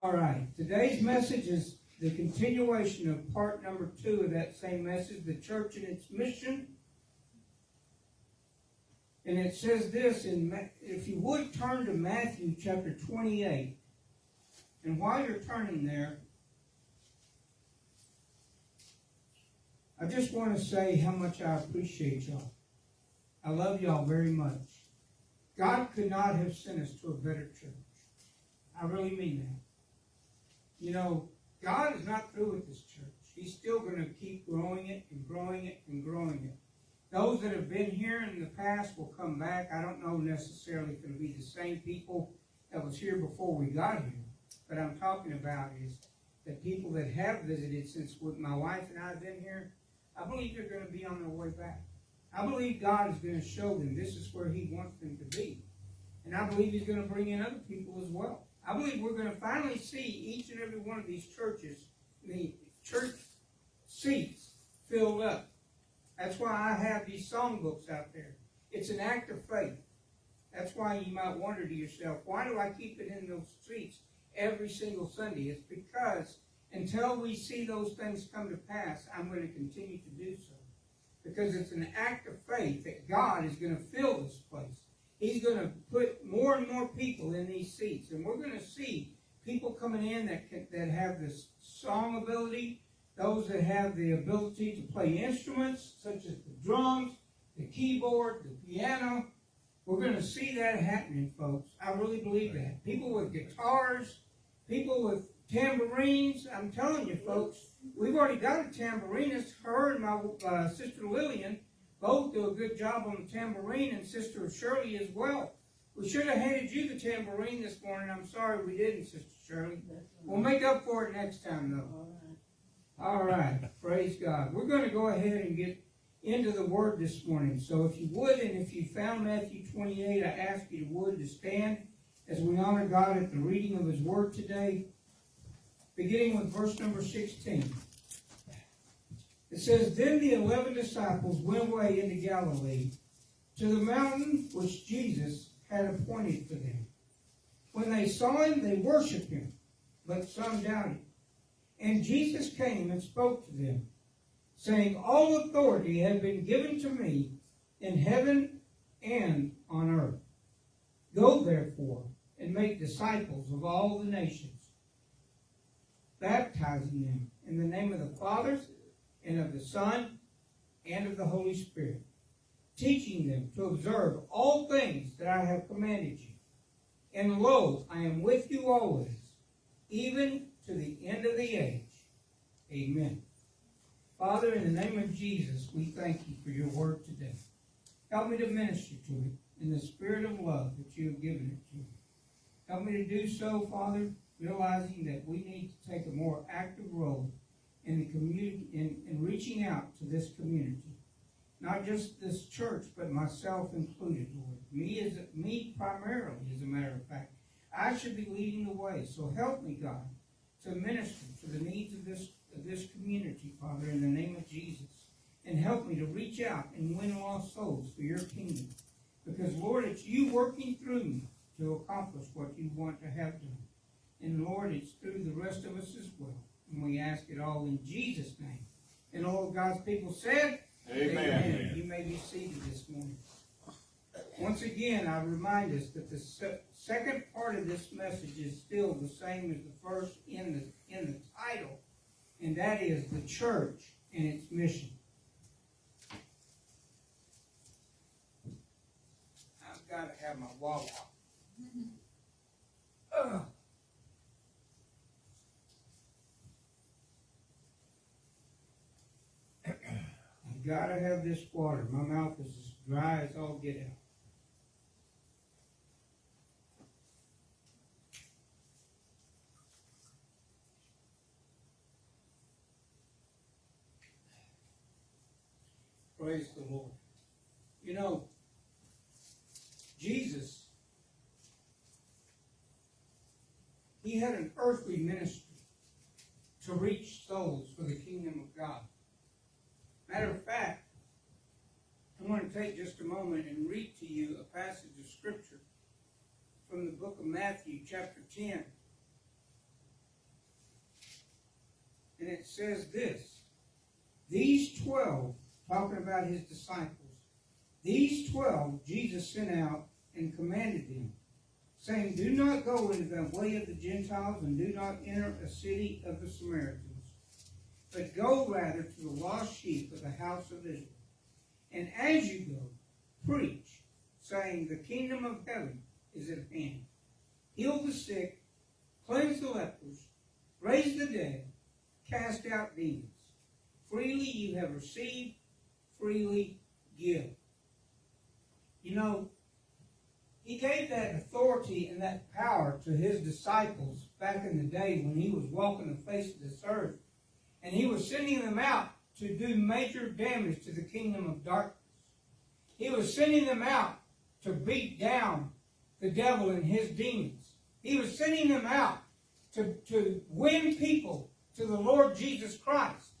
All right, today's message is the continuation of part number two of that same message, the church and its mission. And it says this in, if you would turn to Matthew chapter 28. And while you're turning there, I just want to say how much I appreciate y'all. I love y'all very much. God could not have sent us to a better church. I really mean that. You know, God is not through with this church. He's still going to keep growing it and growing it and growing it. Those that have been here in the past will come back. I don't know necessarily if it'll be the same people that was here before we got here. But I'm talking about is the people that have visited since my wife and I have been here, I believe they're going to be on their way back. I believe God is going to show them this is where He wants them to be. And I believe He's going to bring in other people as well. I believe we're going to finally see each and every one of these churches, the church seats filled up. That's why I have these songbooks out there. It's an act of faith. That's why you might wonder to yourself, why do I keep it in those seats every single Sunday? It's because until we see those things come to pass, I'm going to continue to do so. Because it's an act of faith that God is going to fill this place. He's going to put more and more people in these seats. And we're going to see people coming in that, can, that have this song ability, those that have the ability to play instruments such as the drums, the keyboard, the piano. We're going to see that happening, folks. I really believe that. People with guitars, people with tambourines. I'm telling you, folks, we've already got a tambourine. her and my uh, sister Lillian both do a good job on the tambourine, and Sister Shirley as well. We should have handed you the tambourine this morning. I'm sorry we didn't, Sister Shirley. We'll make up for it next time, though. All right. All right. Praise God. We're going to go ahead and get into the Word this morning. So if you would, and if you found Matthew 28, I ask you to would to stand as we honor God at the reading of His Word today, beginning with verse number 16. It says, Then the eleven disciples went away into Galilee, to the mountain which Jesus had appointed for them. When they saw him, they worshipped him, but some doubted. And Jesus came and spoke to them, saying, All authority has been given to me in heaven and on earth. Go therefore and make disciples of all the nations, baptizing them in the name of the Father and of the Son, and of the Holy Spirit, teaching them to observe all things that I have commanded you. And lo, I am with you always, even to the end of the age. Amen. Father, in the name of Jesus, we thank you for your word today. Help me to minister to it in the spirit of love that you have given it to me. Help me to do so, Father, realizing that we need to take a more active role in the community, in, in reaching out to this community. Not just this church, but myself included, Lord. Me as me primarily, as a matter of fact. I should be leading the way. So help me, God, to minister to the needs of this of this community, Father, in the name of Jesus. And help me to reach out and win lost souls for your kingdom. Because, Lord, it's you working through me to accomplish what you want to have done. And, Lord, it's through the rest of us as well. And we ask it all in Jesus' name. And all of God's people said, Amen. Amen. You may be seated this morning. Once again, I remind us that the se- second part of this message is still the same as the first in the in the title, and that is the church and its mission. I've got to have my Wawa. Gotta have this water. My mouth is as dry as all get out. Praise the Lord. You know, Jesus, he had an earthly ministry to reach souls for the kingdom of God. Matter of fact, I want to take just a moment and read to you a passage of Scripture from the book of Matthew, chapter 10. and it says this These twelve, talking about his disciples, these twelve Jesus sent out and commanded them, saying, Do not go into the way of the Gentiles, and do not enter a city of the Samaritans, but go rather to the lost sheep of the house of Israel. And as you go, preach, saying, The kingdom of heaven is at hand. Heal the sick, cleanse the lepers, raise the dead, cast out demons. Freely you have received, freely give. You know, he gave that authority and that power to his disciples back in the day when he was walking the face of this earth. And he was sending them out to do major damage to the kingdom of darkness. He was sending them out to beat down the devil and his demons. He was sending them out to, to win people to the Lord Jesus Christ,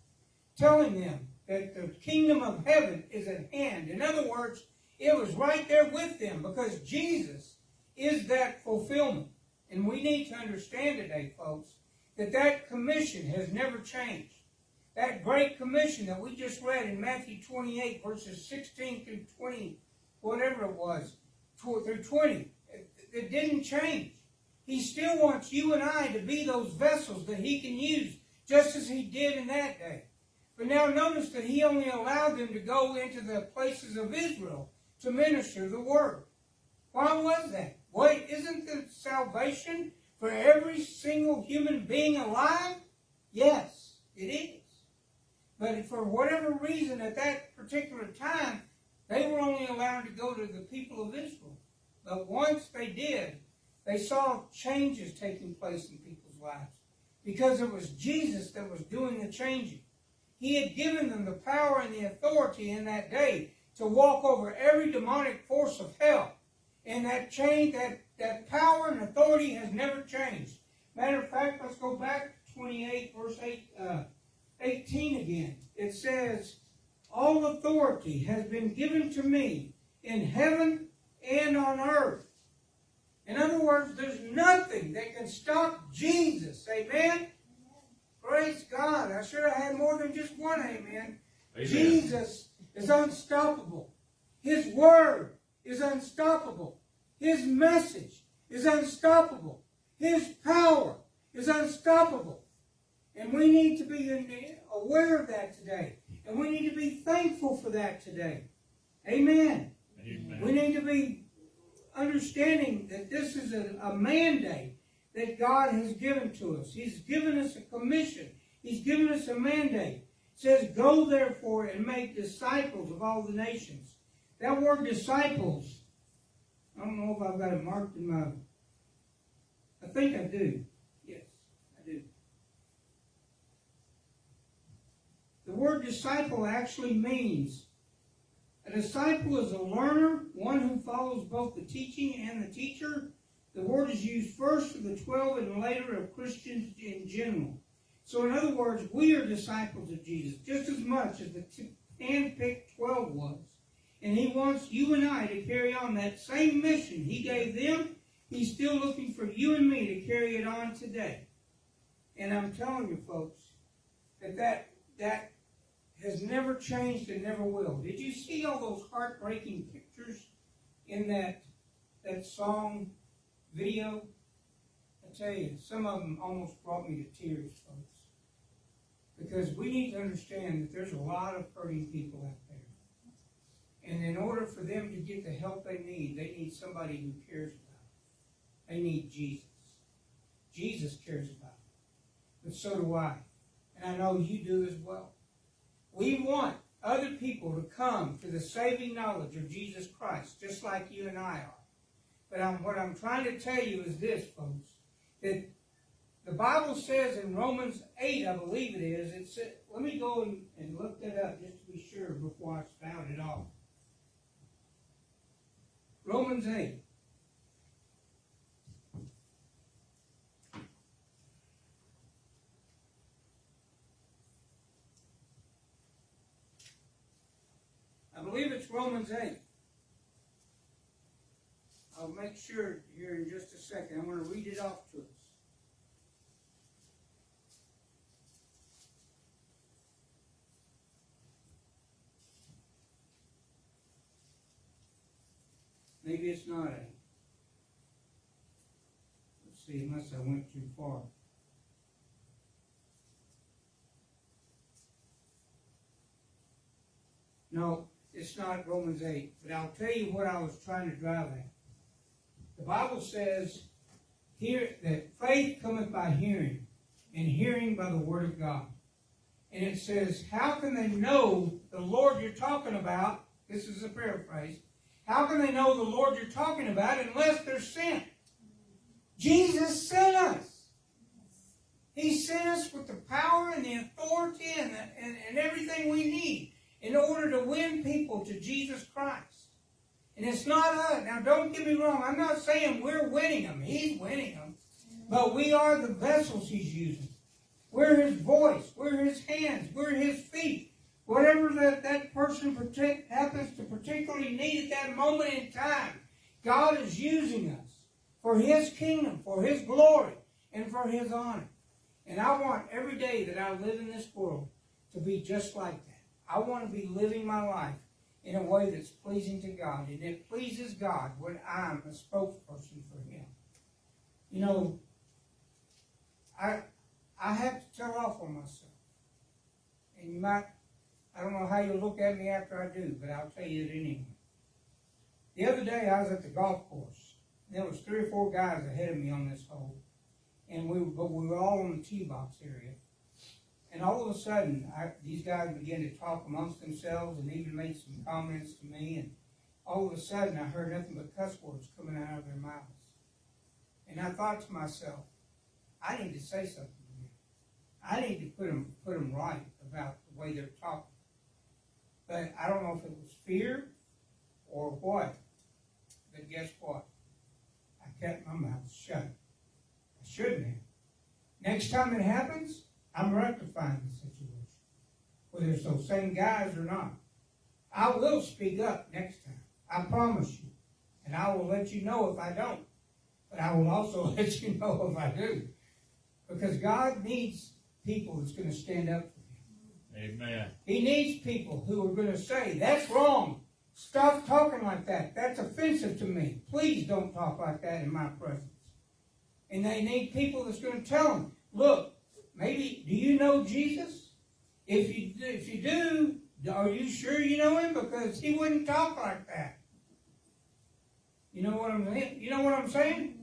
telling them that the kingdom of heaven is at hand. In other words, it was right there with them because Jesus is that fulfillment. And we need to understand today, folks, that that commission has never changed. That great commission that we just read in Matthew 28, verses 16 through 20, whatever it was, through 20, it didn't change. He still wants you and I to be those vessels that he can use, just as he did in that day. But now notice that he only allowed them to go into the places of Israel to minister the word. Why was that? Why isn't the salvation for every single human being alive? Yes, it is. But for whatever reason at that particular time, they were only allowed to go to the people of Israel. But once they did, they saw changes taking place in people's lives. Because it was Jesus that was doing the changing. He had given them the power and the authority in that day to walk over every demonic force of hell. And that change, that, that power and authority has never changed. Matter of fact, let's go back to 28, verse 8, uh, 18 again. It says, All authority has been given to me in heaven and on earth. In other words, there's nothing that can stop Jesus. Amen? Praise God. I should have had more than just one amen. amen. Jesus is unstoppable. His word is unstoppable. His message is unstoppable. His power is unstoppable. And we need to be aware of that today. And we need to be thankful for that today. Amen. Amen. We need to be understanding that this is a, a mandate that God has given to us. He's given us a commission. He's given us a mandate says, Go therefore and make disciples of all the nations. That word disciples, I don't know if I've got it marked in my. I think I do. Yes, I do. The word disciple actually means a disciple is a learner, one who follows both the teaching and the teacher. The word is used first for the twelve and later of Christians in general. So, in other words, we are disciples of Jesus just as much as the hand-picked 12 was. And he wants you and I to carry on that same mission he gave them. He's still looking for you and me to carry it on today. And I'm telling you, folks, that that, that has never changed and never will. Did you see all those heartbreaking pictures in that, that song video? I tell you, some of them almost brought me to tears, folks. Because we need to understand that there's a lot of hurting people out there. And in order for them to get the help they need, they need somebody who cares about them. They need Jesus. Jesus cares about them. But so do I. And I know you do as well. We want other people to come to the saving knowledge of Jesus Christ, just like you and I are. But I'm, what I'm trying to tell you is this, folks, that the Bible says in Romans 8, I believe it is, it said, let me go and, and look that up just to be sure before I spout it off. Romans 8. I believe it's Romans 8. I'll make sure here in just a second. I'm going to read it off to us. Maybe it's not A. Let's see, unless I went too far. No, it's not Romans 8, but I'll tell you what I was trying to drive at. The Bible says here that faith cometh by hearing, and hearing by the word of God. And it says, How can they know the Lord you're talking about? This is a paraphrase. How can they know the Lord you're talking about unless they're sent? Jesus sent us. He sent us with the power and the authority and, the, and, and everything we need in order to win people to Jesus Christ. And it's not us. Now, don't get me wrong. I'm not saying we're winning them. He's winning them. But we are the vessels he's using. We're his voice. We're his hands. We're his feet. Whatever that, that person happens to particularly need at that moment in time, God is using us for his kingdom, for his glory, and for his honor. And I want every day that I live in this world to be just like that. I want to be living my life in a way that's pleasing to God. And it pleases God when I'm a spokesperson for Him. You know, I I have to tell off on myself. And you might, I don't know how you'll look at me after I do, but I'll tell you it anyway. The other day I was at the golf course. There was three or four guys ahead of me on this hole. And we, but we were all in the tee box area. And all of a sudden, I, these guys began to talk amongst themselves and even made some comments to me. And all of a sudden, I heard nothing but cuss words coming out of their mouths. And I thought to myself, I need to say something to them. I need to put them, put them right about the way they're talking. But I don't know if it was fear or what. But guess what? I kept my mouth shut. I shouldn't have. Next time it happens, I'm rectifying the situation, whether it's those same guys or not. I will speak up next time. I promise you. And I will let you know if I don't. But I will also let you know if I do. Because God needs people that's going to stand up. Amen. He needs people who are going to say, that's wrong. Stop talking like that. That's offensive to me. Please don't talk like that in my presence. And they need people that's going to tell them, look, Maybe, do you know Jesus? If you, if you do, are you sure you know him? Because he wouldn't talk like that. You know what I'm saying? You know what I'm saying?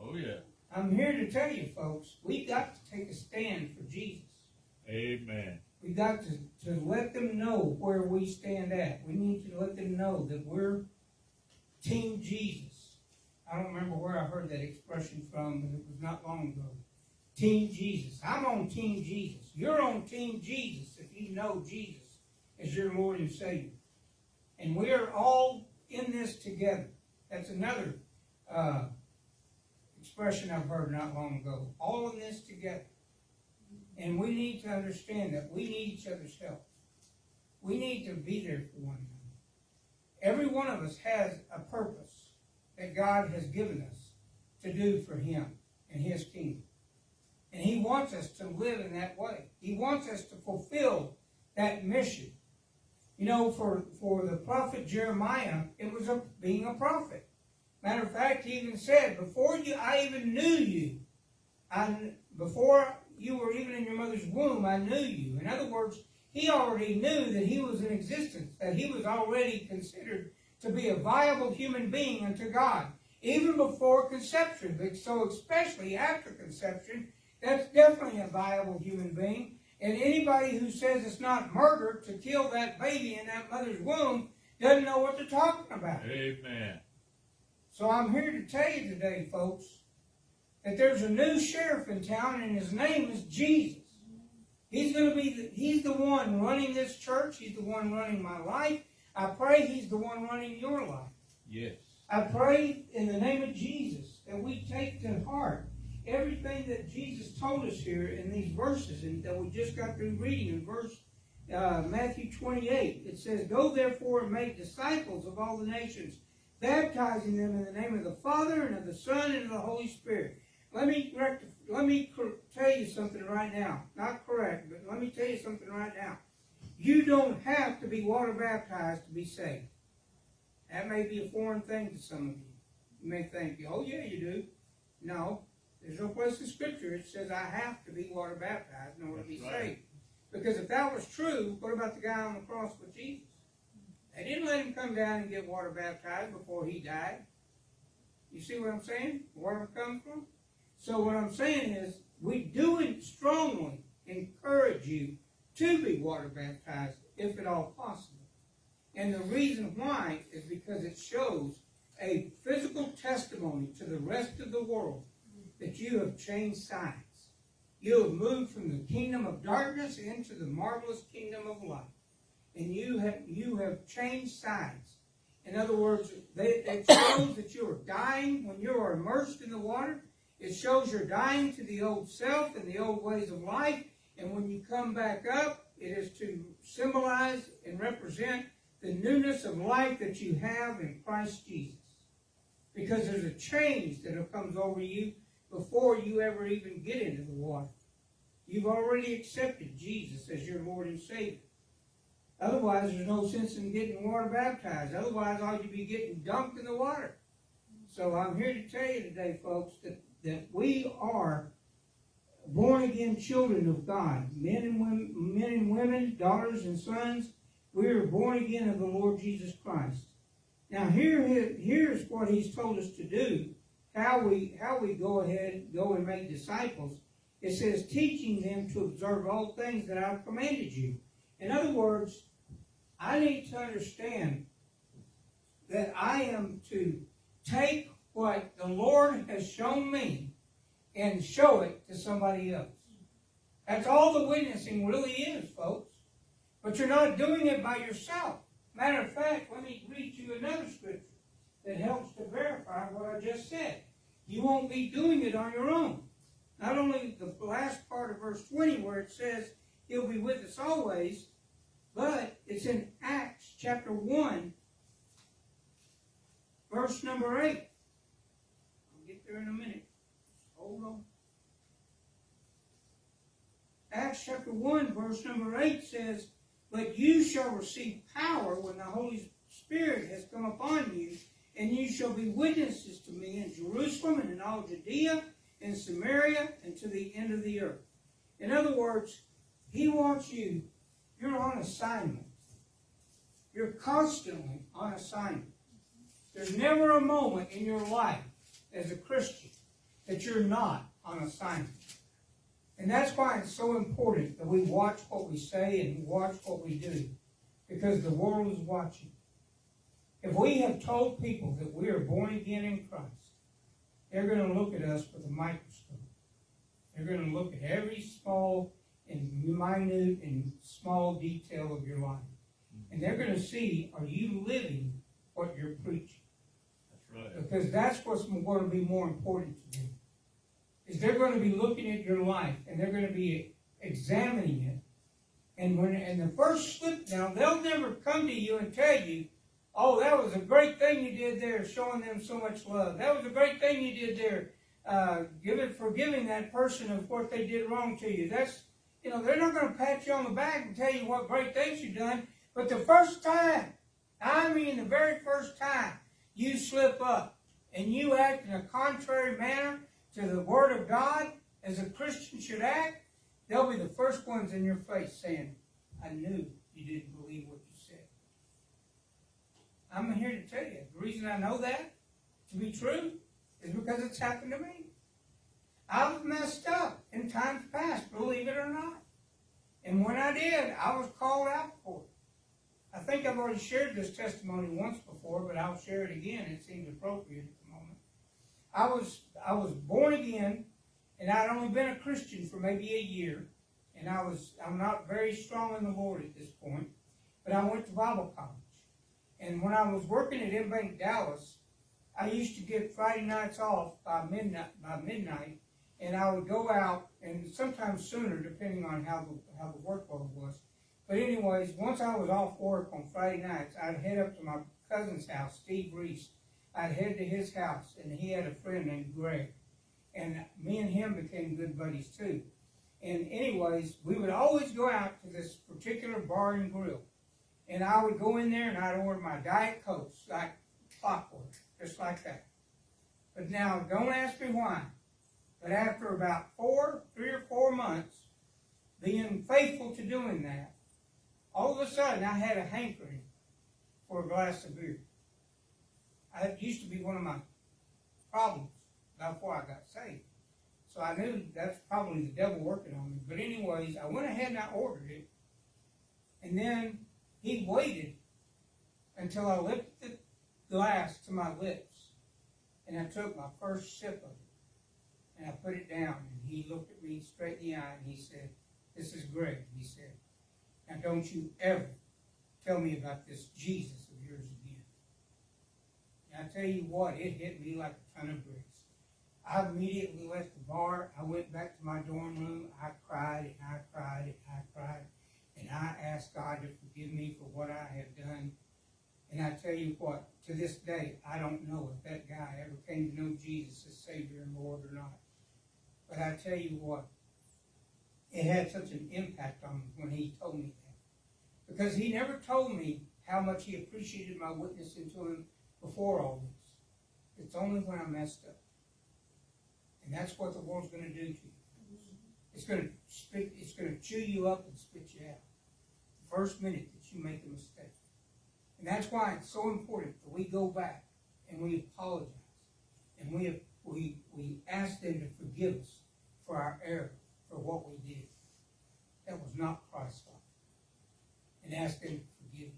Oh yeah. I'm here to tell you, folks, we got to take a stand for Jesus. Amen. We got to, to let them know where we stand at. We need to let them know that we're Team Jesus. I don't remember where I heard that expression from, but it was not long ago. Team Jesus. I'm on Team Jesus. You're on Team Jesus if you know Jesus as your Lord and Savior. And we are all in this together. That's another uh, expression I've heard not long ago. All in this together. And we need to understand that we need each other's help. We need to be there for one another. Every one of us has a purpose that God has given us to do for Him and His kingdom. And he wants us to live in that way. He wants us to fulfill that mission. You know, for, for the prophet Jeremiah, it was a, being a prophet. Matter of fact, he even said, before you, I even knew you, I, before you were even in your mother's womb, I knew you. In other words, he already knew that he was in existence, that he was already considered to be a viable human being unto God, even before conception. But so especially after conception, that's definitely a viable human being. And anybody who says it's not murder to kill that baby in that mother's womb doesn't know what they're talking about. Amen. So I'm here to tell you today, folks, that there's a new sheriff in town, and his name is Jesus. He's going to be the, he's the one running this church. He's the one running my life. I pray he's the one running your life. Yes. I pray in the name of Jesus that we take to heart everything that Jesus told us here in these verses and that we just got through reading in verse uh, Matthew 28. It says, Go therefore and make disciples of all the nations, baptizing them in the name of the Father and of the Son and of the Holy Spirit. Let me correct, let me tell you something right now. Not correct, but let me tell you something right now. You don't have to be water baptized to be saved. That may be a foreign thing to some of you. You may think, oh yeah, you do. No, there's no place in Scripture it says I have to be water baptized in order to be right. saved. Because if that was true, what about the guy on the cross with Jesus? They didn't let him come down and get water baptized before he died. You see what I'm saying? Where it comes from? So what I'm saying is, we do strongly encourage you to be water baptized, if at all possible. And the reason why is because it shows a physical testimony to the rest of the world that you have changed sides. You have moved from the kingdom of darkness into the marvelous kingdom of light. And you have you have changed sides. In other words, they, it shows that you are dying when you are immersed in the water. It shows you're dying to the old self and the old ways of life. And when you come back up, it is to symbolize and represent the newness of life that you have in Christ Jesus. Because there's a change that comes over you before you ever even get into the water. You've already accepted Jesus as your Lord and Savior. Otherwise, there's no sense in getting water baptized. Otherwise, all you'd be getting dunked in the water. So I'm here to tell you today, folks, that, that we are born again children of God, men and women, men and women, daughters and sons. We are born again of the Lord Jesus Christ. Now here, here's what He's told us to do. How we how we go ahead, go and make disciples. It says, teaching them to observe all things that I've commanded you. In other words, I need to understand that I am to take what the Lord has shown me and show it to somebody else. That's all the witnessing really is, folks. But you're not doing it by yourself. Matter of fact, let me read you another scripture that helps to verify what I just said. You won't be doing it on your own. Not only the last part of verse 20 where it says he'll be with us always, but it's in Acts chapter 1, verse number 8. There in a minute. Hold on. Acts chapter 1, verse number 8 says, But you shall receive power when the Holy Spirit has come upon you, and you shall be witnesses to me in Jerusalem and in all Judea and Samaria and to the end of the earth. In other words, He wants you, you're on assignment. You're constantly on assignment. There's never a moment in your life as a Christian that you're not on assignment. And that's why it's so important that we watch what we say and watch what we do. Because the world is watching. If we have told people that we are born again in Christ, they're going to look at us with a microscope. They're going to look at every small and minute and small detail of your life. And they're going to see, are you living what you're preaching? Because that's what's going to be more important to them. Is they're going to be looking at your life and they're going to be examining it. And when and the first slip down, they'll never come to you and tell you, "Oh, that was a great thing you did there, showing them so much love. That was a great thing you did there, uh, giving forgiving that person of what they did wrong to you." That's you know they're not going to pat you on the back and tell you what great things you've done. But the first time, I mean the very first time, you slip up and you act in a contrary manner to the Word of God as a Christian should act, they'll be the first ones in your face saying, I knew you didn't believe what you said. I'm here to tell you, the reason I know that to be true is because it's happened to me. I've messed up in times past, believe it or not. And when I did, I was called out for it. I think I've already shared this testimony once before, but I'll share it again. It seems appropriate at the moment. I was I was born again, and I'd only been a Christian for maybe a year, and I was I'm not very strong in the Lord at this point, but I went to Bible college, and when I was working at InBank Dallas, I used to get Friday nights off by midnight by midnight, and I would go out, and sometimes sooner depending on how the how the workload was. But anyways, once I was off work on Friday nights, I'd head up to my cousin's house, Steve Reese. I'd head to his house, and he had a friend named Greg. And me and him became good buddies too. And anyways, we would always go out to this particular bar and grill. And I would go in there and I'd order my Diet Cokes like clockwork, just like that. But now, don't ask me why. But after about four, three or four months, being faithful to doing that, all of a sudden I had a hankering for a glass of beer. It used to be one of my problems before I got saved. So I knew that's probably the devil working on me. But anyways, I went ahead and I ordered it. And then he waited until I lifted the glass to my lips. And I took my first sip of it. And I put it down. And he looked at me straight in the eye and he said, This is great. He said, Now don't you ever tell me about this Jesus of yours again. And I tell you what, it hit me like a ton of bricks. I immediately left the bar. I went back to my dorm room. I cried and I cried and I cried. And I asked God to forgive me for what I had done. And I tell you what, to this day, I don't know if that guy ever came to know Jesus as Savior and Lord or not. But I tell you what, it had such an impact on me when he told me that. Because he never told me how much he appreciated my witnessing to him before all this. It's only when I messed up. And that's what the world's going to do to you. It's going to spit, it's going to chew you up and spit you out. The first minute that you make a mistake. And that's why it's so important that we go back and we apologize. And we, we, we ask them to forgive us for our error, for what we did. That was not Christ-like. And ask them to forgive you.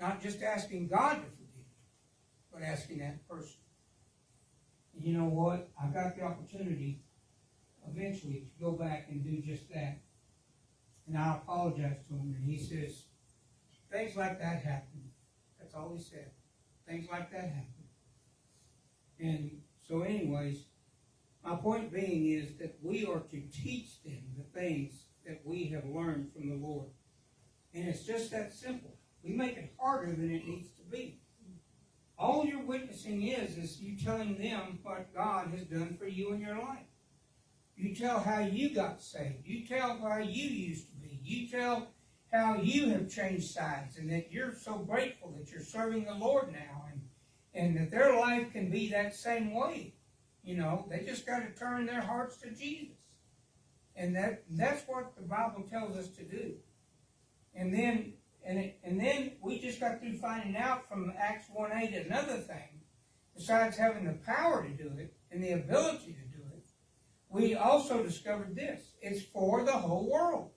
Not just asking God to forgive you, but asking that person. And you know what? I got the opportunity eventually to go back and do just that. And I apologized to him, and he says, things like that happen. That's all he said. Things like that happen. And so, anyways, my point being is that we are to teach them the things that we have learned from the Lord. And it's just that simple. We make it harder than it needs to be. All your witnessing is, is you telling them what God has done for you in your life. You tell how you got saved. You tell how you used to be. You tell how you have changed sides and that you're so grateful that you're serving the Lord now and, and that their life can be that same way. You know, they just got to turn their hearts to Jesus. And that that's what the Bible tells us to do. And then and, it, and then we just got through finding out from Acts 1 8 another thing, besides having the power to do it and the ability to do it, we also discovered this it's for the whole world.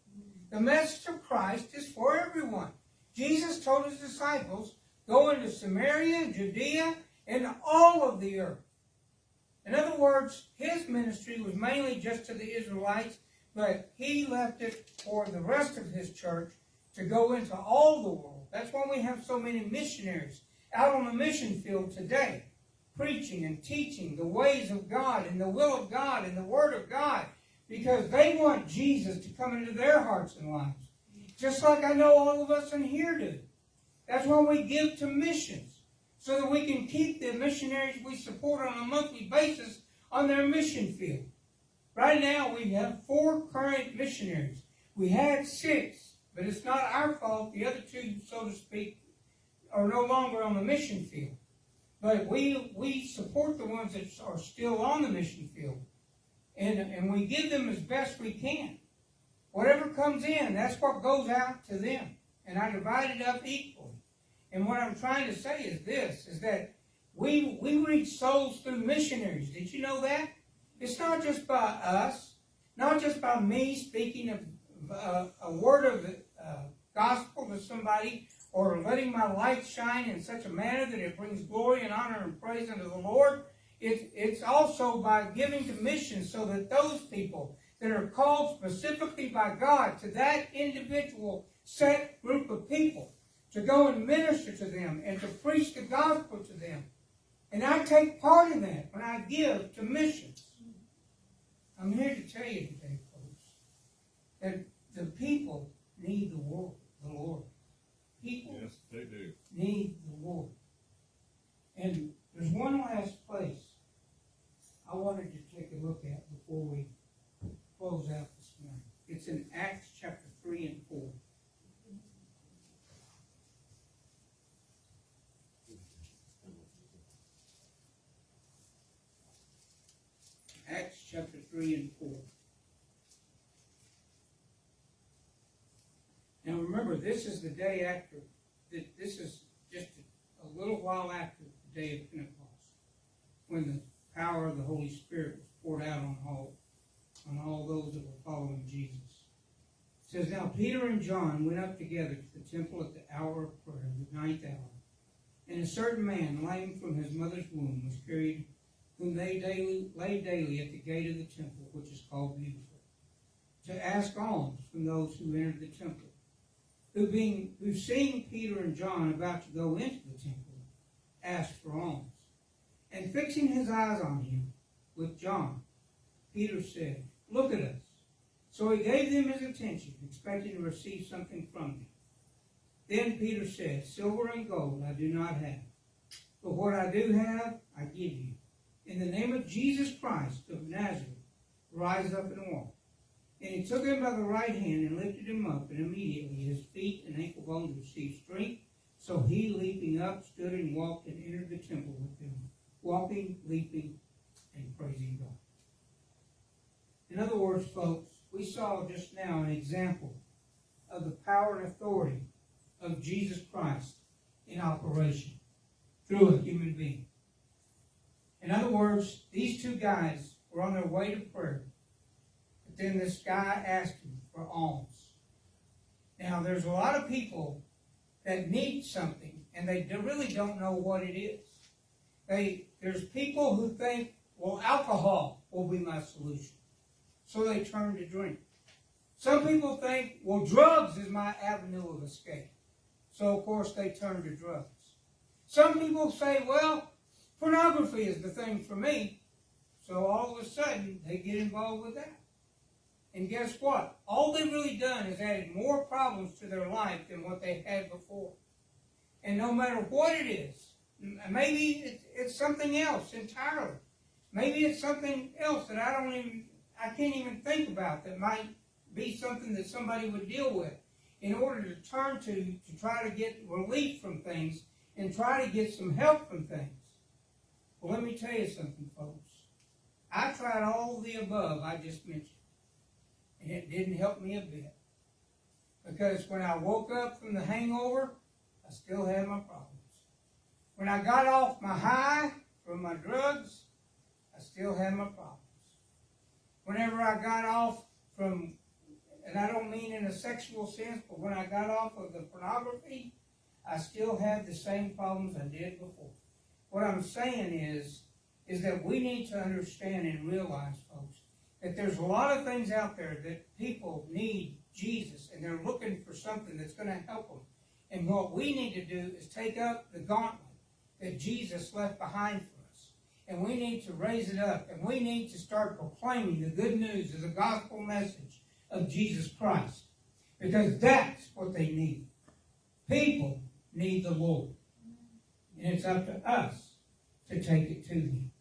The message of Christ is for everyone. Jesus told his disciples, go into Samaria, Judea, and all of the earth. In other words, his ministry was mainly just to the Israelites, but he left it for the rest of his church to go into all the world. That's why we have so many missionaries out on the mission field today, preaching and teaching the ways of God and the will of God and the Word of God, because they want Jesus to come into their hearts and lives. Just like I know all of us in here do. That's why we give to missions, so that we can keep the missionaries we support on a monthly basis on their mission field. Right now, we have four current missionaries. We had six but it's not our fault. The other two, so to speak, are no longer on the mission field. But we we support the ones that are still on the mission field. And, and we give them as best we can. Whatever comes in, that's what goes out to them. And I divide it up equally. And what I'm trying to say is this, is that we, we reach souls through missionaries. Did you know that? It's not just by us, not just by me speaking a word of uh, gospel to somebody or letting my light shine in such a manner that it brings glory and honor and praise unto the Lord. It, it's also by giving to missions so that those people that are called specifically by God to that individual set group of people to go and minister to them and to preach the gospel to them. And I take part in that when I give to missions. I'm here to tell you today, folks, that the people need the Lord. The Lord. People Yes, they do. need the Lord. And there's one last place I wanted to take a look at before we close out this morning. It's in Acts chapter 3 and 4. 3 and 4. Now remember, this is the day after, this is just a little while after the day of Pentecost, when the power of the Holy Spirit was poured out on all, on all those that were following Jesus. It says, Now Peter and John went up together to the temple at the hour of prayer, the ninth hour. And a certain man, lame from his mother's womb, was carried, whom they daily laid daily at the gate of the temple, which is called Beautiful, to ask alms from those who entered the temple who being who seeing Peter and John about to go into the temple, asked for alms. And fixing his eyes on him with John, Peter said, Look at us. So he gave them his attention, expecting to receive something from them. Then Peter said, Silver and gold I do not have, but what I do have I give you. In the name of Jesus Christ of Nazareth, rise up and walk. And he took him by the right hand and lifted him up, and immediately his feet and ankle bones received strength. So he, leaping up, stood and walked and entered the temple with them, walking, leaping, and praising God. In other words, folks, we saw just now an example of the power and authority of Jesus Christ in operation through a human being. In other words, these two guys were on their way to prayer but then this guy asked him for alms. Now, there's a lot of people that need something and they really don't know what it is. They, there's people who think, well, alcohol will be my solution. So they turn to drink. Some people think, well, drugs is my avenue of escape. So, of course, they turn to drugs. Some people say, well, pornography is the thing for me. So all of a sudden, they get involved with that. And guess what? All they've really done is added more problems to their life than what they had before. And no matter what it is, maybe it's something else entirely. Maybe it's something else that I don't even, I can't even think about that might be something that somebody would deal with in order to turn to to try to get relief from things and try to get some help from things. Well, let me tell you something, folks. I tried all the above I just mentioned. And it didn't help me a bit. Because when I woke up from the hangover, I still had my problems. When I got off my high from my drugs, I still had my problems. Whenever I got off from, and I don't mean in a sexual sense, but when I got off of the pornography, I still had the same problems I did before. What I'm saying is, is that we need to understand and realize, folks, that there's a lot of things out there that people need Jesus and they're looking for something that's going to help them. And what we need to do is take up the gauntlet that Jesus left behind for us. And we need to raise it up. And we need to start proclaiming the good news of the gospel message of Jesus Christ. Because that's what they need. People need the Lord. And it's up to us to take it to them.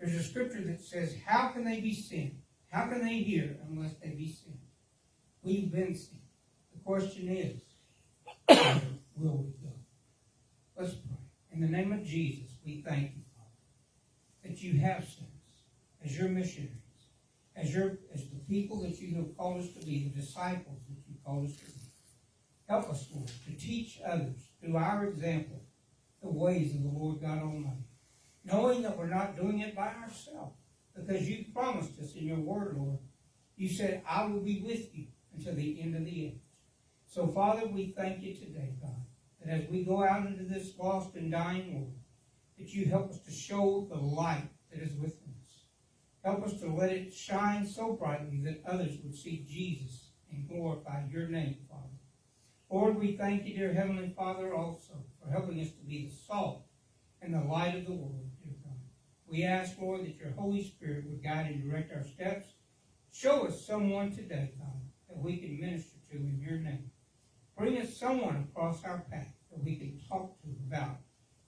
There's a scripture that says, How can they be sent? How can they hear unless they be sent? We've been sent. The question is, will we go? Let's pray. In the name of Jesus, we thank you, Father, that you have sent us as your missionaries, as your as the people that you have called us to be, the disciples that you called us to be. Help us, Lord, to teach others through our example the ways of the Lord God Almighty knowing that we're not doing it by ourselves. Because you promised us in your word, Lord. You said, I will be with you until the end of the age. So, Father, we thank you today, God, that as we go out into this lost and dying world, that you help us to show the light that is within us. Help us to let it shine so brightly that others would see Jesus and glorify your name, Father. Lord, we thank you, dear Heavenly Father, also for helping us to be the salt and the light of the world. Dear God. We ask, Lord, that your Holy Spirit would guide and direct our steps. Show us someone today, God, that we can minister to in your name. Bring us someone across our path that we can talk to about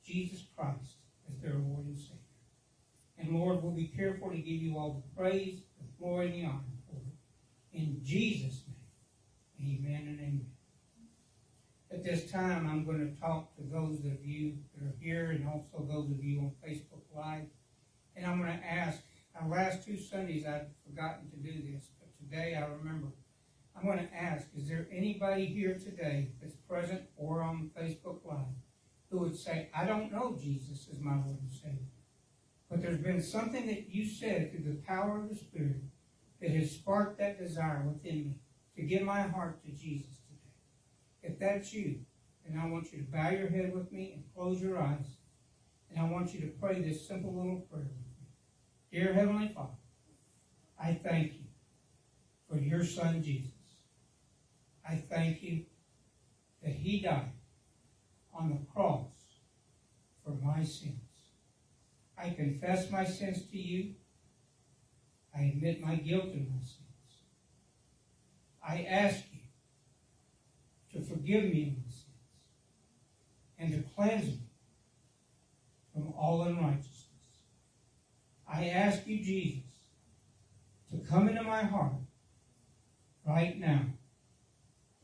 Jesus Christ as their Lord and Savior. And Lord, we'll be careful to give you all the praise, the glory, and the honor for it. In Jesus' name, amen and amen. At this time, I'm going to talk to those of you that are here and also those of you on Facebook Live. And I'm going to ask Our last two Sundays I'd forgotten to do this, but today I remember. I'm going to ask, is there anybody here today that's present or on Facebook Live who would say, I don't know Jesus as my Lord and Savior? But there's been something that you said through the power of the Spirit that has sparked that desire within me to give my heart to Jesus. If that's you, and I want you to bow your head with me and close your eyes. And I want you to pray this simple little prayer with me. Dear Heavenly Father, I thank you for your Son Jesus. I thank you that He died on the cross for my sins. I confess my sins to you. I admit my guilt in my sins. I ask to forgive me my sins and to cleanse me from all unrighteousness. I ask you, Jesus, to come into my heart right now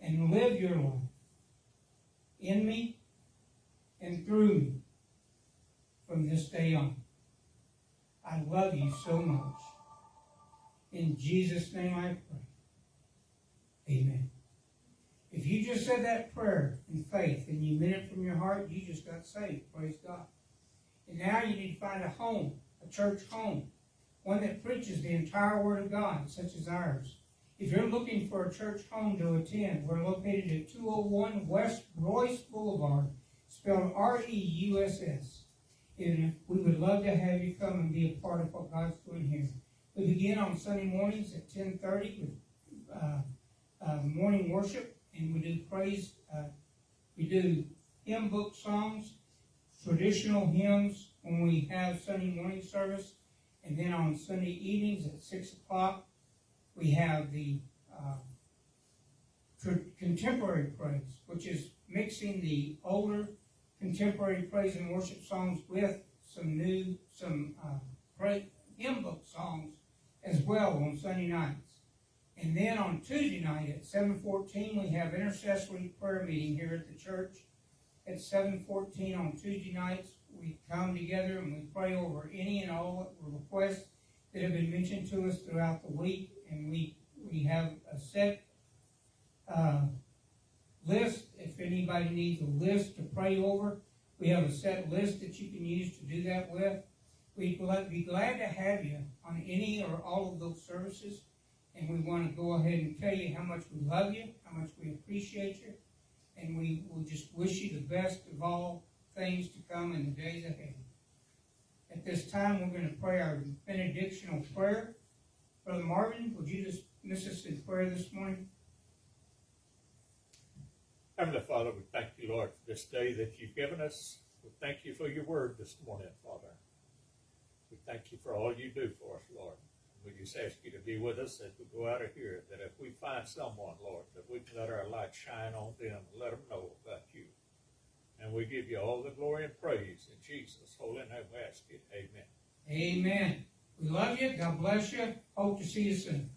and live your life in me and through me from this day on. I love you so much. In Jesus' name I pray. Amen. If you just said that prayer in faith and you meant it from your heart, you just got saved. Praise God. And now you need to find a home, a church home, one that preaches the entire Word of God, such as ours. If you're looking for a church home to attend, we're located at 201 West Reuss Boulevard, spelled R-E-U-S-S. And we would love to have you come and be a part of what God's doing here. We begin on Sunday mornings at 10.30 with uh, uh, morning worship, and we do praise, uh, we do hymn book songs, traditional hymns when we have Sunday morning service, and then on Sunday evenings at 6 o'clock, we have the uh, tr- contemporary praise, which is mixing the older contemporary praise and worship songs with some new, some uh, hymn book songs as well on Sunday nights. And then on Tuesday night at 7:14, we have intercessory prayer meeting here at the church. At 7:14 on Tuesday nights, we come together and we pray over any and all requests that have been mentioned to us throughout the week, and we we have a set uh, list. If anybody needs a list to pray over, we have a set list that you can use to do that with. We'd be glad to have you on any or all of those services. And we want to go ahead and tell you how much we love you, how much we appreciate you, and we will just wish you the best of all things to come in the days ahead. At this time, we're going to pray our benedictional prayer. Brother Marvin, would you just miss us in prayer this morning? Heavenly Father, we thank you, Lord, for this day that you've given us. We thank you for your word this morning, Father. We thank you for all you do for us, Lord. We just ask you to be with us as we go out of here, that if we find someone, Lord, that we can let our light shine on them and let them know about you. And we give you all the glory and praise in Jesus' holy name we ask it. Amen. Amen. We love you. God bless you. Hope to see you soon.